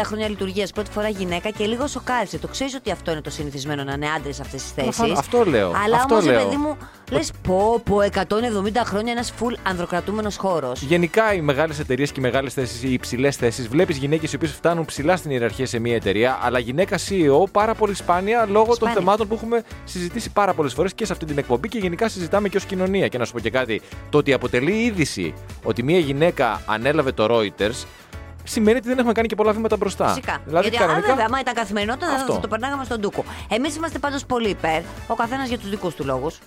χρόνια λειτουργίας πρώτη φορά γυναίκα και λίγο σοκάρισε. Το ξέρεις ότι αυτό είναι το συνηθισμένο να είναι άντρες σε αυτές τις θέσεις. Προφανώς, αυτό λέω, Αλλά αυτό όμως, λέω. παιδί μου, λες πω, πω 170 χρόνια ένας full ανδροκρατούμενος χώρος. Γενικά οι μεγάλες εταιρείες και οι μεγάλες θέσεις, οι υψηλές θέσεις, βλέπεις γυναίκες οι οποίες φτάνουν ψηλά στην ιεραρχία σε μια εταιρεία, αλλά γυναίκα CEO πάρα πολύ σπάνια λόγω των Σπάνια. θεμάτων που έχουμε συζητήσει πάρα πολλές φορές και σε αυτή την εκπομπή και γενικά συζητάμε και ως κοινωνία. Και να σου πω και κάτι, το ότι αποτελεί είδηση ότι μια γυναίκα ανέλαβε το Reuters σημαίνει ότι δεν έχουμε κάνει και πολλά βήματα μπροστά. Φυσικά. Δηλαδή, Γιατί κανονικά. αν βέβαια, άμα ήταν καθημερινότητα, θα- Αυτό. θα το περνάγαμε στον ντούκο. Εμείς είμαστε πάντως πολύ υπέρ. Ο καθένας για τους δικούς του λόγους.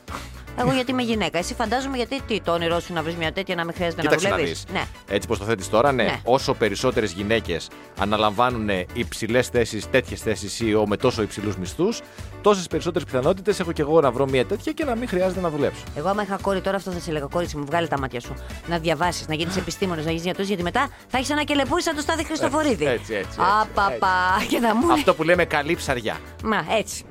Εγώ γιατί είμαι γυναίκα. Εσύ φαντάζομαι γιατί τι, το όνειρό σου να βρεις μια τέτοια να μην χρειάζεται Κοίταξε να να δουλεύεις; δεις. Ναι. Έτσι πως το θέτεις τώρα, ναι. Ναι. Όσο περισσότερες γυναίκες αναλαμβάνουν υψηλές θέσεις, τέτοιες θέσεις ή με τόσο υψηλούς μισθούς, τόσες περισσότερες πιθανότητες έχω και εγώ να βρω μια τέτοια και να μην χρειάζεται να δουλέψω. Εγώ, άμα είχα κόρη τώρα, αυτό θα σε έλεγα: Κόρη μου, βγάλε τα μάτια σου. Να διαβάσεις, να γίνεις επιστήμονε, να γίνεις γιατρός. Γιατί μετά θα έχεις ένα κελεπούρι σαν το Στάδι Χριστοφορίδη. έτσι, έτσι, έτσι, Απαπα. Και θα μου λέει. Αυτό που λέμε καλή ψαριά. Μα έτσι.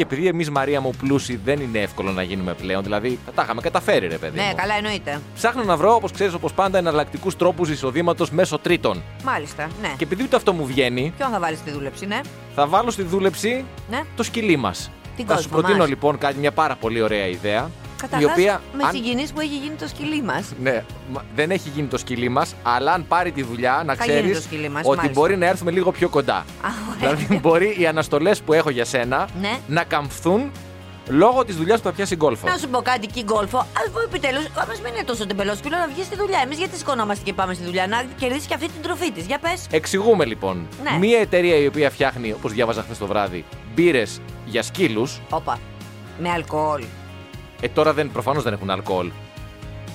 Και επειδή εμείς, Μαρία μου, πλούσιοι δεν είναι εύκολο να γίνουμε πλέον, δηλαδή θα τα είχαμε καταφέρει, ρε παιδί. Ναι, μου. καλά εννοείται. Ψάχνω να βρω, όπως ξέρεις, όπως πάντα, εναλλακτικούς τρόπους εισοδήματος μέσω τρίτων. Μάλιστα, ναι. Και επειδή ούτε αυτό μου βγαίνει, Ποιον θα βάλεις στη δούλεψη, ναι; θα βάλω στη δούλεψη Ναι. το σκυλί μας. Την Θα σου κόσμο προτείνω μας. λοιπόν κάτι, μια πάρα πολύ ωραία ιδέα. Καταρχάς, η οποία. με αν- συγκινεί που έχει γίνει το σκυλί μας. Ναι, μα- δεν έχει γίνει το σκυλί μας, αλλά αν πάρει τη δουλειά, να Θα γίνει ξέρεις το σκυλί μας, ότι μάλιστα. μπορεί να έρθουμε λίγο πιο κοντά. Α, ωραία. δηλαδή, μπορεί οι αναστολές που έχω για σένα Ναι. να καμφθούν λόγω της δουλειάς που θα πιάσει γκολφο. Να σου πω κάτι, εκεί γκολφο. Α πω επιτέλους, άμα μην είναι τόσο τεμπελό σκύλο να βγεις στη δουλειά. Εμείς γιατί σηκωνόμαστε και πάμε στη δουλειά, να κερδίσεις και αυτή την τροφή της. Για πες. Εξηγούμε λοιπόν. Ναι. Μία εταιρεία η οποία φτιάχνει, όπως διάβαζα χθες το βράδυ, μπύρες για σκύλους. Όπα. Με αλκοόλ. Ε, τώρα δεν, προφανώς δεν έχουν αλκοόλ.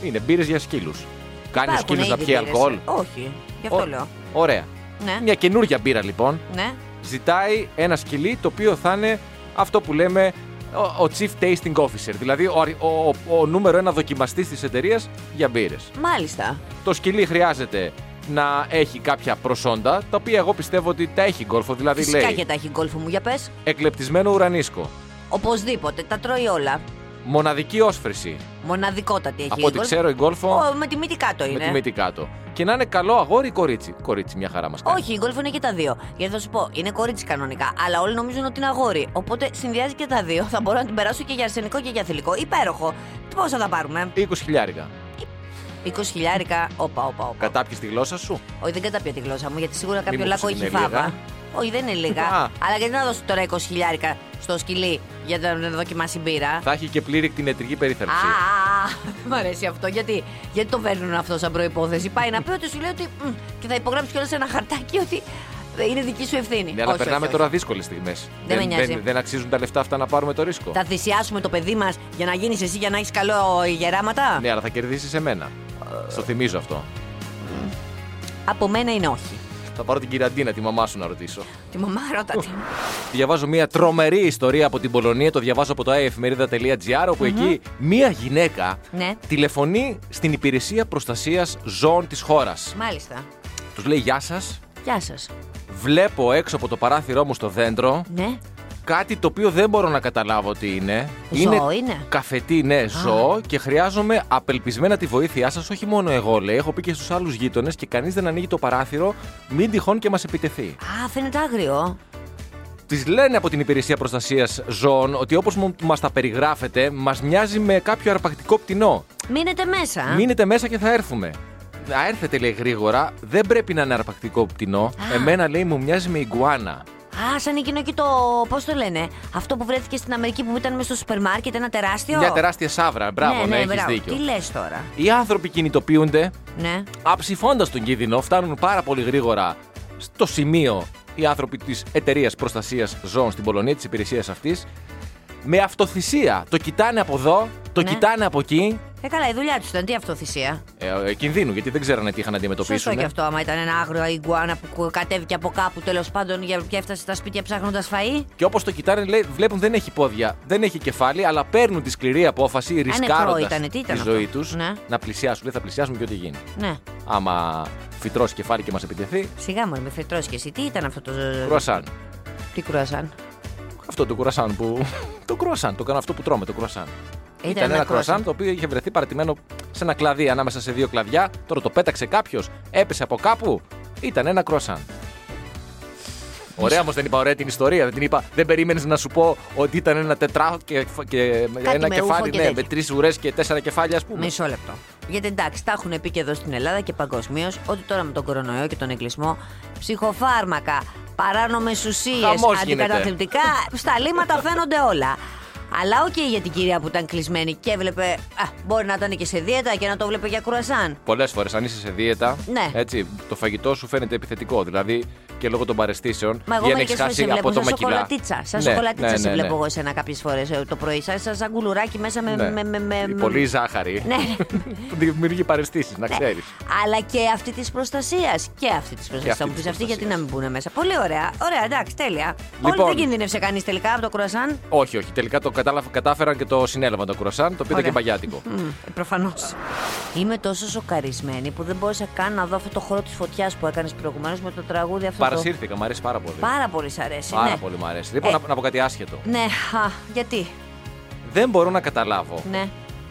Είναι μπύρες για σκύλους. Κάνεις ο Υπάρχουν σκύλο να ήδη πιει μπύρες. αλκοόλ; Όχι. Γι' αυτό Ω- λέω. Ωραία. Ναι. Μια καινούργια μπύρα λοιπόν. Ναι. ζητάει ένα σκυλί το οποίο θα είναι αυτό που λέμε ο, ο Chief Tasting Officer, δηλαδή ο, αρι- ο, ο, ο νούμερο ένα δοκιμαστής της εταιρείας για μπύρες. Μάλιστα. Το σκυλί χρειάζεται να έχει κάποια προσόντα, τα οποία εγώ πιστεύω ότι τα έχει γκολφο, δηλαδή Φυσικά λέει και τα έχει γκολφο μου, για πες. εκλεπτισμένο ουρανίσκο, Οπωσδήποτε. Τα τρώει όλα. Μοναδική όσφρηση, Μοναδικότατη έχει. από η ό,τι γκολφο. ξέρω η γκολφο Ω, με τη μύτη κάτω με είναι. τη μύτη κάτω. Και να είναι καλό αγόρι ή κορίτσι; Κορίτσι, μια χαρά μας κάνει. Όχι, η γκολφ είναι και τα δύο. Γιατί θα σου πω, είναι κορίτσι κανονικά, αλλά όλοι νομίζουν ότι είναι αγόρι. Οπότε συνδυάζει και τα δύο. Θα μπορώ να την περάσω και για αρσενικό και για θηλυκό. Υπέροχο. Πόσα θα πάρουμε, 20 χιλιάρικα. 20 χιλιάρικα. Όπα, όπα, όπα. Κατάπιες τη γλώσσα σου; Όχι, δεν καταπιεί τη γλώσσα μου, γιατί σίγουρα κάποιο Μήπως λάκκο είναι έχει λίγα. φάβα. Όχι, δεν είναι λίγα. Α. Αλλά γιατί να δώσω τώρα 20 χιλιάρικα στο σκυλί για να δοκιμάσει μπύρα; Θα έχει και πλήρη κτηνιατρική περίθαλψη. Α, δεν μ' αρέσει αυτό. Γιατί, γιατί το παίρνουν αυτό σαν προπόθεση. Πάει να πει ότι σου λέει ότι. μ, και θα υπογράψει κιόλας ένα χαρτάκι ότι είναι δική σου ευθύνη. Ναι, αλλά Όχι, περνάμε όχι, τώρα όχι. δύσκολες στιγμές. Δεν με νοιάζει. Δεν, δεν αξίζουν τα λεφτά αυτά να πάρουμε το ρίσκο. Θα θυσιάσουμε το παιδί μας για να γίνεις εσύ για να έχεις καλό γεράματα; Ναι, αλλά θα κερδίσεις εμένα. Στο θυμίζω αυτό. Από μένα είναι όχι. Θα πάρω την κυραντίνα, τη μαμά σου να ρωτήσω. Τη μαμά ρώτα τι. Διαβάζω μια τρομερή ιστορία από την Πολωνία. Το διαβάζω από το iefemerida.gr, οπου εκεί μια γυναίκα Ναι. τηλεφωνεί στην υπηρεσία προστασίας ζώων της χώρας. Μάλιστα. Τους λέει: Γεια σας. Γεια σας. Βλέπω έξω από το παράθυρό μου στο δέντρο Ναι. Κάτι το οποίο δεν μπορώ να καταλάβω τι είναι. Ζώο είναι; Καφετή, ναι, ζώο και χρειάζομαι απελπισμένα τη βοήθειά σας. Όχι μόνο εγώ, λέει. Έχω πει και στους άλλους γείτονες και κανείς δεν ανοίγει το παράθυρο. Μην τυχόν και μας επιτεθεί. Α, φαίνεται άγριο. Τη λένε από την Υπηρεσία Προστασίας Ζώων ότι όπως μας τα περιγράφετε, μας μοιάζει με κάποιο αρπακτικό πτηνό. Μείνετε μέσα. Μείνετε μέσα και θα έρθουμε. Θα έρθετε, λέει γρήγορα. Δεν πρέπει να είναι αρπακτικό πτηνό. Εμένα, λέει, μου μοιάζει με ιγκουάνα. Α, σαν εκείνο και το. Πώς το λένε. Αυτό που βρέθηκε στην Αμερική που ήταν μέσα στο σούπερ μάρκετ, ένα τεράστιο. Μια τεράστια σαύρα. Μπράβο, ναι, ναι, έχεις μπράβο. δίκιο. Τι λες τώρα; Οι άνθρωποι κινητοποιούνται Ναι. αψηφώντας τον κίνδυνο, φτάνουν πάρα πολύ γρήγορα στο σημείο οι άνθρωποι της εταιρείας προστασίας ζώων στην Πολωνία, της υπηρεσίας αυτής, με αυτοθυσία. Το κοιτάνε από εδώ, το Ναι. κοιτάνε από εκεί. Ε, καλά, η δουλειά τους ήταν. Τι αυτοθυσία. Ε, ε, κινδύνου, γιατί δεν ξέρανε τι είχαν να Σωστό αντιμετωπίσουν. και αυτό, άμα ήταν ένα άγριο ιγκουάνα που κατέβηκε από κάπου τέλος πάντων για και έφτασε στα σπίτια ψάχνοντας φαΐ. Και όπως το κοιτάνε, λέει, βλέπουν δεν έχει πόδια, δεν έχει κεφάλι, αλλά παίρνουν τη σκληρή απόφαση, νεκρό ρισκάροντας ήτανε, τι ήταν τη αυτό; ζωή τους, Ναι. να πλησιάσουν. Λέει, θα πλησιάσουμε και ό,τι γίνει. Ναι. Άμα φυτρώσει κεφάλι και μας επιτεθεί, Σιγά μου, με φετρώσει και εσύ. Τι ήταν αυτό το. κρουασάν. Τι κρουασάν; Αυτό το κουρασάν που. το κρουασάν, το κάνω αυτό που τρώμε, το κρουασάν. Ήταν Ήταν, ένα ένα κρουασάν. κρουασάν το οποίο είχε βρεθεί παρατημένο σε ένα κλαδί ανάμεσα σε δύο κλαδιά. Τώρα το πέταξε κάποιος, έπεσε από κάπου. Ήταν ένα κρουασάν. Ωραία, όμως δεν είπα ωραία την ιστορία. Δεν την είπα. Δεν περίμενες να σου πω ότι ήταν ένα τετράχο και, και ένα με ούφο κεφάλι και ναι, τέτοια. με τρεις ουρές και τέσσερα κεφάλια, ας πούμε. Μισό λεπτό. Γιατί εντάξει, τα έχουν πει και εδώ στην Ελλάδα και παγκοσμίως ότι τώρα με τον κορονοϊό και τον εγκλισμό ψυχοφάρμακα, παράνομες ουσίες, Χαμός γίνεται. αντικαταθλιπτικά, στα λίμματα φαίνονται όλα. Αλλά οκ για την κυρία που ήταν κλεισμένη και έβλεπε. Α, μπορεί να ήταν και σε δίαιτα και να το βλέπει για κρουασάν. Πολλές φορές, αν είσαι σε δίαιτα, Ναι. έτσι, το φαγητό σου φαίνεται επιθετικό. Δηλαδή και λόγω των παραισθήσεων. Μα εγώ ή αν μερικές έχεις φορές σε χάσει βλέπω σαν απότομα κιλά. σοκολατίτσα. Σαν Ναι, σοκολατίτσα ναι, σε ναι, ναι. βλέπω εγώ εσένα κάποιες φορές το πρωί. Σαν, σαν, σαν κουλουράκι μέσα με. Ναι. με, με, με, με- Πολύ ζάχαρη. Ναι. που δημιουργεί παραισθήσεις, να Ναι. ξέρεις. Αλλά και αυτή της προστασίας. Και αυτή της προστασίας. αυτή Θα μου της πεις αυτή γιατί προστασίας. να μην μπουν μέσα. Πολύ ωραία. Ωραία, εντάξει, τέλεια. Λοιπόν. Όλοι δεν κινδύνευσε κανείς τελικά από το κρουασάν. Όχι, όχι. Τελικά το κατάλαβα, κατάφεραν και το συνέλαβαν το κρουασάν. Το πήρα Ωραία. και μπαγιάτικο. Προφανώς. Είμαι τόσο σοκαρισμένη που δεν μπόρεσα καν να δω αυτό το χώρο της φωτιάς που έκανες προηγουμένως με το τραγούδι αυτό. Το- Παρασύρθηκα, μου αρέσει πάρα πολύ. Πάρα πολύ σ' αρέσει. Πάρα ναι. πολύ μου αρέσει. Λοιπόν, Ε. να, να πω κάτι άσχετο. Ναι, α, γιατί; Δεν μπορώ να καταλάβω Ναι.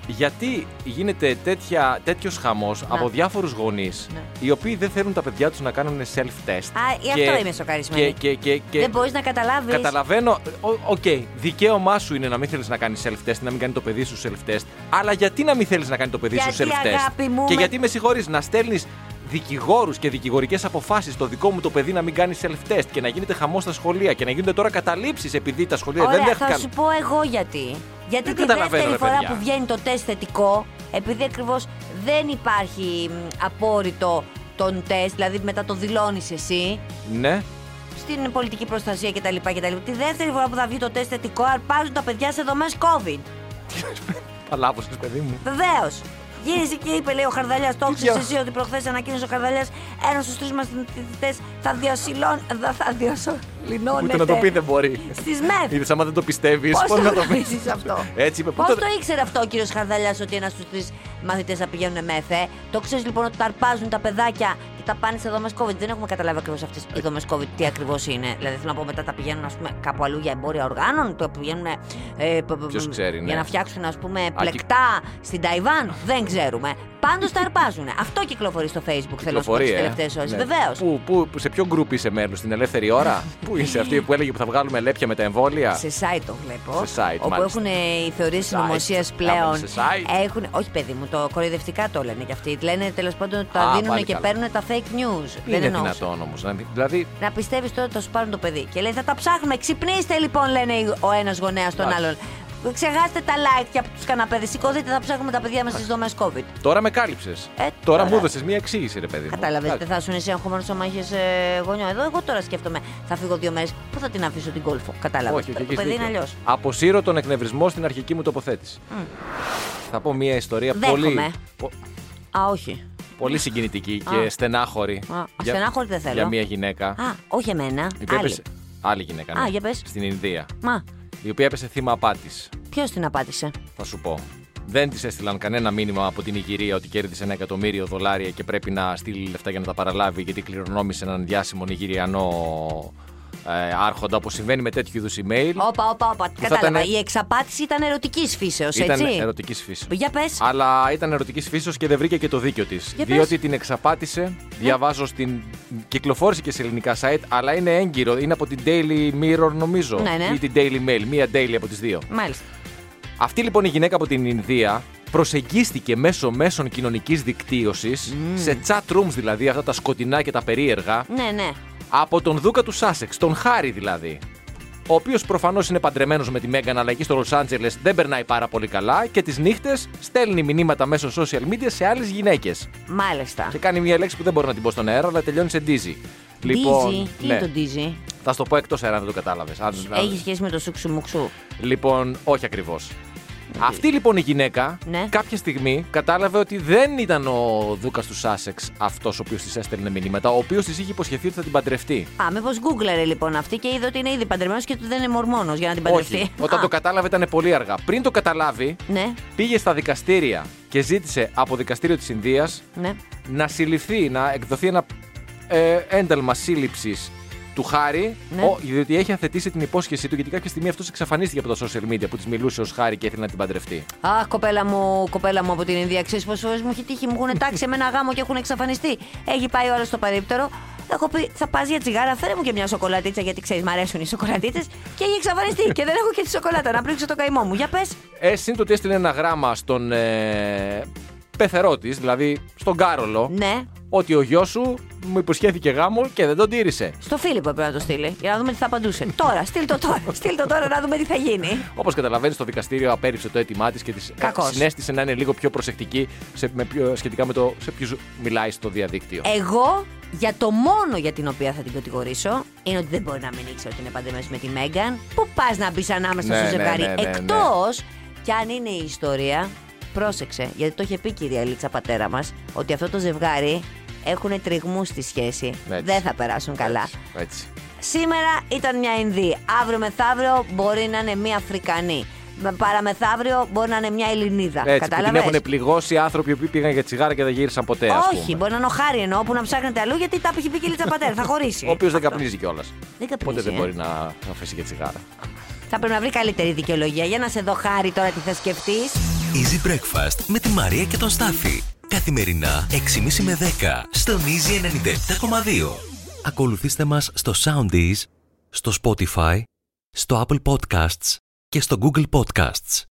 γιατί γίνεται τέτοια, τέτοιος χαμός από διάφορους γονείς Ναι. οι οποίοι δεν θέλουν τα παιδιά τους να κάνουν self-test. Α, γι' αυτό είμαι σοκαρισμένη. Και, και, και, και Δεν μπορείς να καταλάβεις. Καταλαβαίνω, ο- οκ, δικαίωμά σου είναι να μην θέλεις να κάνεις self-test, να μην κάνει το παιδί σου self-test. Αλλά γιατί να μην θέλεις να κάνει το παιδί σου Γιατί, self-test; αγάπη μου, και με- γιατί με συγχωρείς να στέλνεις δικηγόρους και δικηγορικές αποφάσεις στο δικό μου το παιδί να μην κάνει self-test και να γίνεται χαμός στα σχολεία και να γίνονται τώρα καταλήψεις επειδή τα σχολεία δεν Ωραία, θα δέχτηκαν. σου πω εγώ γιατί. Γιατί Δεν τη καταλαβαίνω, δεύτερη ρε, φορά παιδιά. που βγαίνει το τεστ θετικό, επειδή ακριβώς δεν υπάρχει μ, απόρριτο τον τεστ, δηλαδή μετά το δηλώνεις εσύ, Ναι. στην πολιτική προστασία κτλ. κτλ. Τη δεύτερη φορά που θα βγει το τεστ θετικό, αρπάζουν τα παιδιά σε δομές COVID. Παλάβωσες, παιδί μου. Βεβαίως. Γύρισε και είπε, λέει ο Χαρδαλιάς, το Ποιο; ξέρει εσύ ότι προχθές ανακοίνωσε ο Χαρδαλιάς ένας στους τρεις μαθητές θα διασυλών. Θα, θα διασωληνώνεται. Ούτε να το πει δεν μπορεί. Στις ΜΕΘ. Είδες άμα δεν το πιστεύεις. Πώς να το το πεις; γνωρίζει αυτό; Έτσι είπε. Πού Πώς το ήξερε αυτό ο κύριος Χαρδαλιάς ότι ένας στους τρεις μαθητές θα πηγαίνουν μέθε. Το ξέρεις λοιπόν ότι τα αρπάζουν τα παιδάκια και τα πάνε σε δομέ COVID. Δεν έχουμε καταλάβει ακριβώς αυτές οι δομέ COVID τι ακριβώς είναι. Δηλαδή θέλω να πω μετά τα πηγαίνουν ας πούμε, κάπου αλλού για εμπόρια οργάνων. Το πηγαίνουν ε, π- π- Ποιος ξέρει, για ναι. να φτιάξουν ας πούμε πλεκτά στην Ταϊβάν. Δεν ξέρουμε. Πάντως τα αρπάζουν. Αυτό κυκλοφορεί στο Facebook θέλω να σου πω τις Κυκλοφορεί, ε. τελευταίες ώρες. Ναι. Βεβαίως. Πού, πού, πού- σε ποιο γκρουπ είσαι μέλο, στην ελεύθερη ώρα; Πού είσαι αυτή που έλεγε που θα βγάλουμε λέπια με τα εμβόλια; Σε site το βλέπω. Σε site, όπου μάλιστα. έχουν οι θεωρίες συνωμοσίας Site. πλέον. Άμεσα σε site. Έχουν, όχι, παιδί μου, το κοροϊδευτικά το λένε κι αυτοί. Λένε τέλος πάντων ότι τα Α, δίνουν πάλι και καλά. παίρνουν τα fake news. Δεν Είναι εννοούσα. δυνατόν όμως. Δηλαδή, Να πιστεύεις τώρα ότι θα σου πάρουν το παιδί. Και λέει θα τα ψάχνουμε. Ξυπνήστε λοιπόν, λένε ο ένας γονέας τον Εντάξει. άλλον. Ξεχάστε τα like από τους καναπέδες. Σηκωθείτε, θα ψάχνουμε τα παιδιά μας στις δομές COVID. τώρα με κάλυψες. Ε, τώρα τώρα. μου έδωσες μία εξήγηση, ρε παιδί. μου. Κατάλαβες, δεν Εντάξει. θα ήσουν εσύ αγχωμένος άμα είχες γονιό. Εδώ, εγώ τώρα σκέφτομαι. Θα φύγω δύο μέρες. Πού θα την αφήσω την κόλφο; Κατάλαβες. Όχι, όχι, Το έχεις παιδί είναι δίκιο. αλλιώς. Αποσύρω τον εκνευρισμό στην αρχική μου τοποθέτηση. Θα πω μία ιστορία Δέχομαι. πολύ, πο- Α, όχι. πολύ συγκινητική Α. και στενάχωρη. Α, στενάχωρη δεν θέλω. Για μία γυναίκα. Α, όχι εμένα. η οποία Άλλη. έπεσε- άλλη γυναίκα. Α, ναι, για πες. Στην Ινδία. Μα, Η οποία έπεσε θύμα απάτης. ποιος την απάντησε. Θα σου πω. Δεν της έστειλαν κανένα μήνυμα από την Ιγυρία ότι κέρδισε ένα εκατομμύριο δολάρια και πρέπει να στείλει λεφτά για να τα παραλάβει γιατί κληρονόμησε έναν διάσημο Νιγηριανό ε, άρχοντα όπω συμβαίνει με τέτοιου είδους email. Όπα, όπα, όπα. θα Κατάλαβα. ήταν- Η εξαπάτηση ήταν ερωτικής φύσεως, Ήταν έτσι; ερωτικής φύση. Για πες. Αλλά ήταν ερωτικής φύσεως και δεν βρήκε και το δίκιο της. Για Διότι πες. την εξαπάτησε, διαβάζω στην. κυκλοφόρησε και σε ελληνικά site, αλλά είναι έγκυρο. Είναι από την Daily Mirror, νομίζω. Ναι, ναι. Ή την Daily Mail. Μία Daily από τις δύο. Μάλιστα. Αυτή λοιπόν η γυναίκα από την Ινδία προσεγγίστηκε μέσω μέσων κοινωνικής δικτύωσης, σε chat rooms δηλαδή, αυτά τα σκοτεινά και τα περίεργα, Ναι, ναι. Από τον Δούκα του Σάσεξ, τον Χάρη δηλαδή. Ο οποίος προφανώς είναι παντρεμένος με τη Μέγαν, αλλά εκεί στο Λο Άντζελε δεν περνάει πάρα πολύ καλά και τις νύχτες στέλνει μηνύματα μέσω social media σε άλλες γυναίκες. Μάλιστα. Και κάνει μια λέξη που δεν μπορώ να την πω στον αέρα, αλλά τελειώνει σε Dizzy. Dizzy; Τι ναι, είναι το Dizzy; θα σου το πω εκτός αέρα, αν δεν το κατάλαβες. Έχεις σχέση με το σούξου μουξού. Λοιπόν, όχι ακριβώς. Αυτή λοιπόν η γυναίκα Ναι. κάποια στιγμή κατάλαβε ότι δεν ήταν ο Δούκας του Σάσεξ αυτός ο οποίος της έστελνε μηνύματα, ο οποίος της είχε υποσχεθεί ότι θα την παντρευτεί. Α, μήπως γκούγκλαρε λοιπόν αυτή και είδε ότι είναι ήδη παντρεμένος και ότι δεν είναι μορμόνος για να την παντρευτεί. Όχι. Όταν Α, το κατάλαβε ήταν πολύ αργά. Πριν το καταλάβει, Ναι, πήγε στα δικαστήρια και ζήτησε από δικαστήριο της Ινδίας ναι. να συλληφθεί, να εκδοθεί ένα ε, ένταλμα σύλληψης του Χάρη, Ναι. ο, διότι έχει αθετήσει την υπόσχεσή του, γιατί κάποια στιγμή αυτός εξαφανίστηκε από τα social media που της μιλούσε ως Χάρη και ήθελε να την παντρευτεί. Αχ, κοπέλα μου, κοπέλα μου από την Ινδία. Ξέρεις πόσες φορές μου έχει τύχει, μου έχουν τάξει με ένα γάμο και έχουν εξαφανιστεί. Έχει πάει ώρα στο περίπτερο. Έχω πει, θα πας για τσιγάρα, φέρε μου και μια σοκολατίτσα, γιατί ξέρεις, μ' αρέσουν οι σοκολατίτσε. Και έχει εξαφανιστεί και δεν έχω και τη σοκολάτα να πρίξω το καημό μου. Για πες. Ε, συν το ότι έστειλε ένα γράμμα στον. Ε, πεθερό τη, δηλαδή στον Κάρολο, Ναι. ότι ο γιος σου μου υποσχέθηκε γάμο και δεν τον τήρησε. Στο Φίλιππο πρέπει να το στείλει για να δούμε τι θα απαντούσε. τώρα, στείλ το τώρα. στείλ το τώρα να δούμε τι θα γίνει. Όπως καταλαβαίνεις, το δικαστήριο απέρριψε το αίτημά της και της Κακώς. συνέστησε να είναι λίγο πιο προσεκτική σε, με πιο, σχετικά με το σε ποιους μιλάει στο διαδίκτυο. Εγώ για το μόνο για την οποία θα την κατηγορήσω είναι ότι δεν μπορεί να μην ήξερε ότι είναι παντρεμένη με τη Μέγκαν. Πού πας να μπεις ανάμεσα Ναι, στο ναι, ζευγάρι; ναι, ναι, ναι. Εκτός κι αν είναι η ιστορία. Πρόσεξε, γιατί το είχε πει η κυρία Ελίτσα πατέρα μας, ότι αυτό το ζευγάρι έχουν τριγμούς στη σχέση. Έτσι. Δεν θα περάσουν καλά. Έτσι, έτσι. Σήμερα ήταν μια Ινδή. Αύριο μεθαύριο μπορεί να είναι μια Αφρικανή. Με- Παραμεθαύριο μπορεί να είναι μια Ελληνίδα. Έτσι, που την Κατάλαβες; έχουν πληγώσει άνθρωποι που πήγαν για τσιγάρα και δεν γύρισαν ποτέ, ας Όχι, πούμε. μπορεί να είναι ο Χάρη εννοώ που να ψάχνετε αλλού γιατί τα είχε πει και η Λίτσα Πατέρα. Θα χωρίσει. Ο οποίος δεν Αυτό. καπνίζει κιόλας. Δεν καπνίζει. Οπότε δεν ε. μπορεί να αφήσει για τσιγάρα. Θα πρέπει να βρει καλύτερη δικαιολογία. Για να σε δω, Χάρη, τώρα τι θα σκεφτείς. Easy Breakfast με τη Μαρία και τον Στάφη. Καθημερινά 6.30 με 10 στον Easy 97.2. Ακολουθήστε μας στο Soundees, στο Spotify, στο Apple Podcasts και στο Google Podcasts.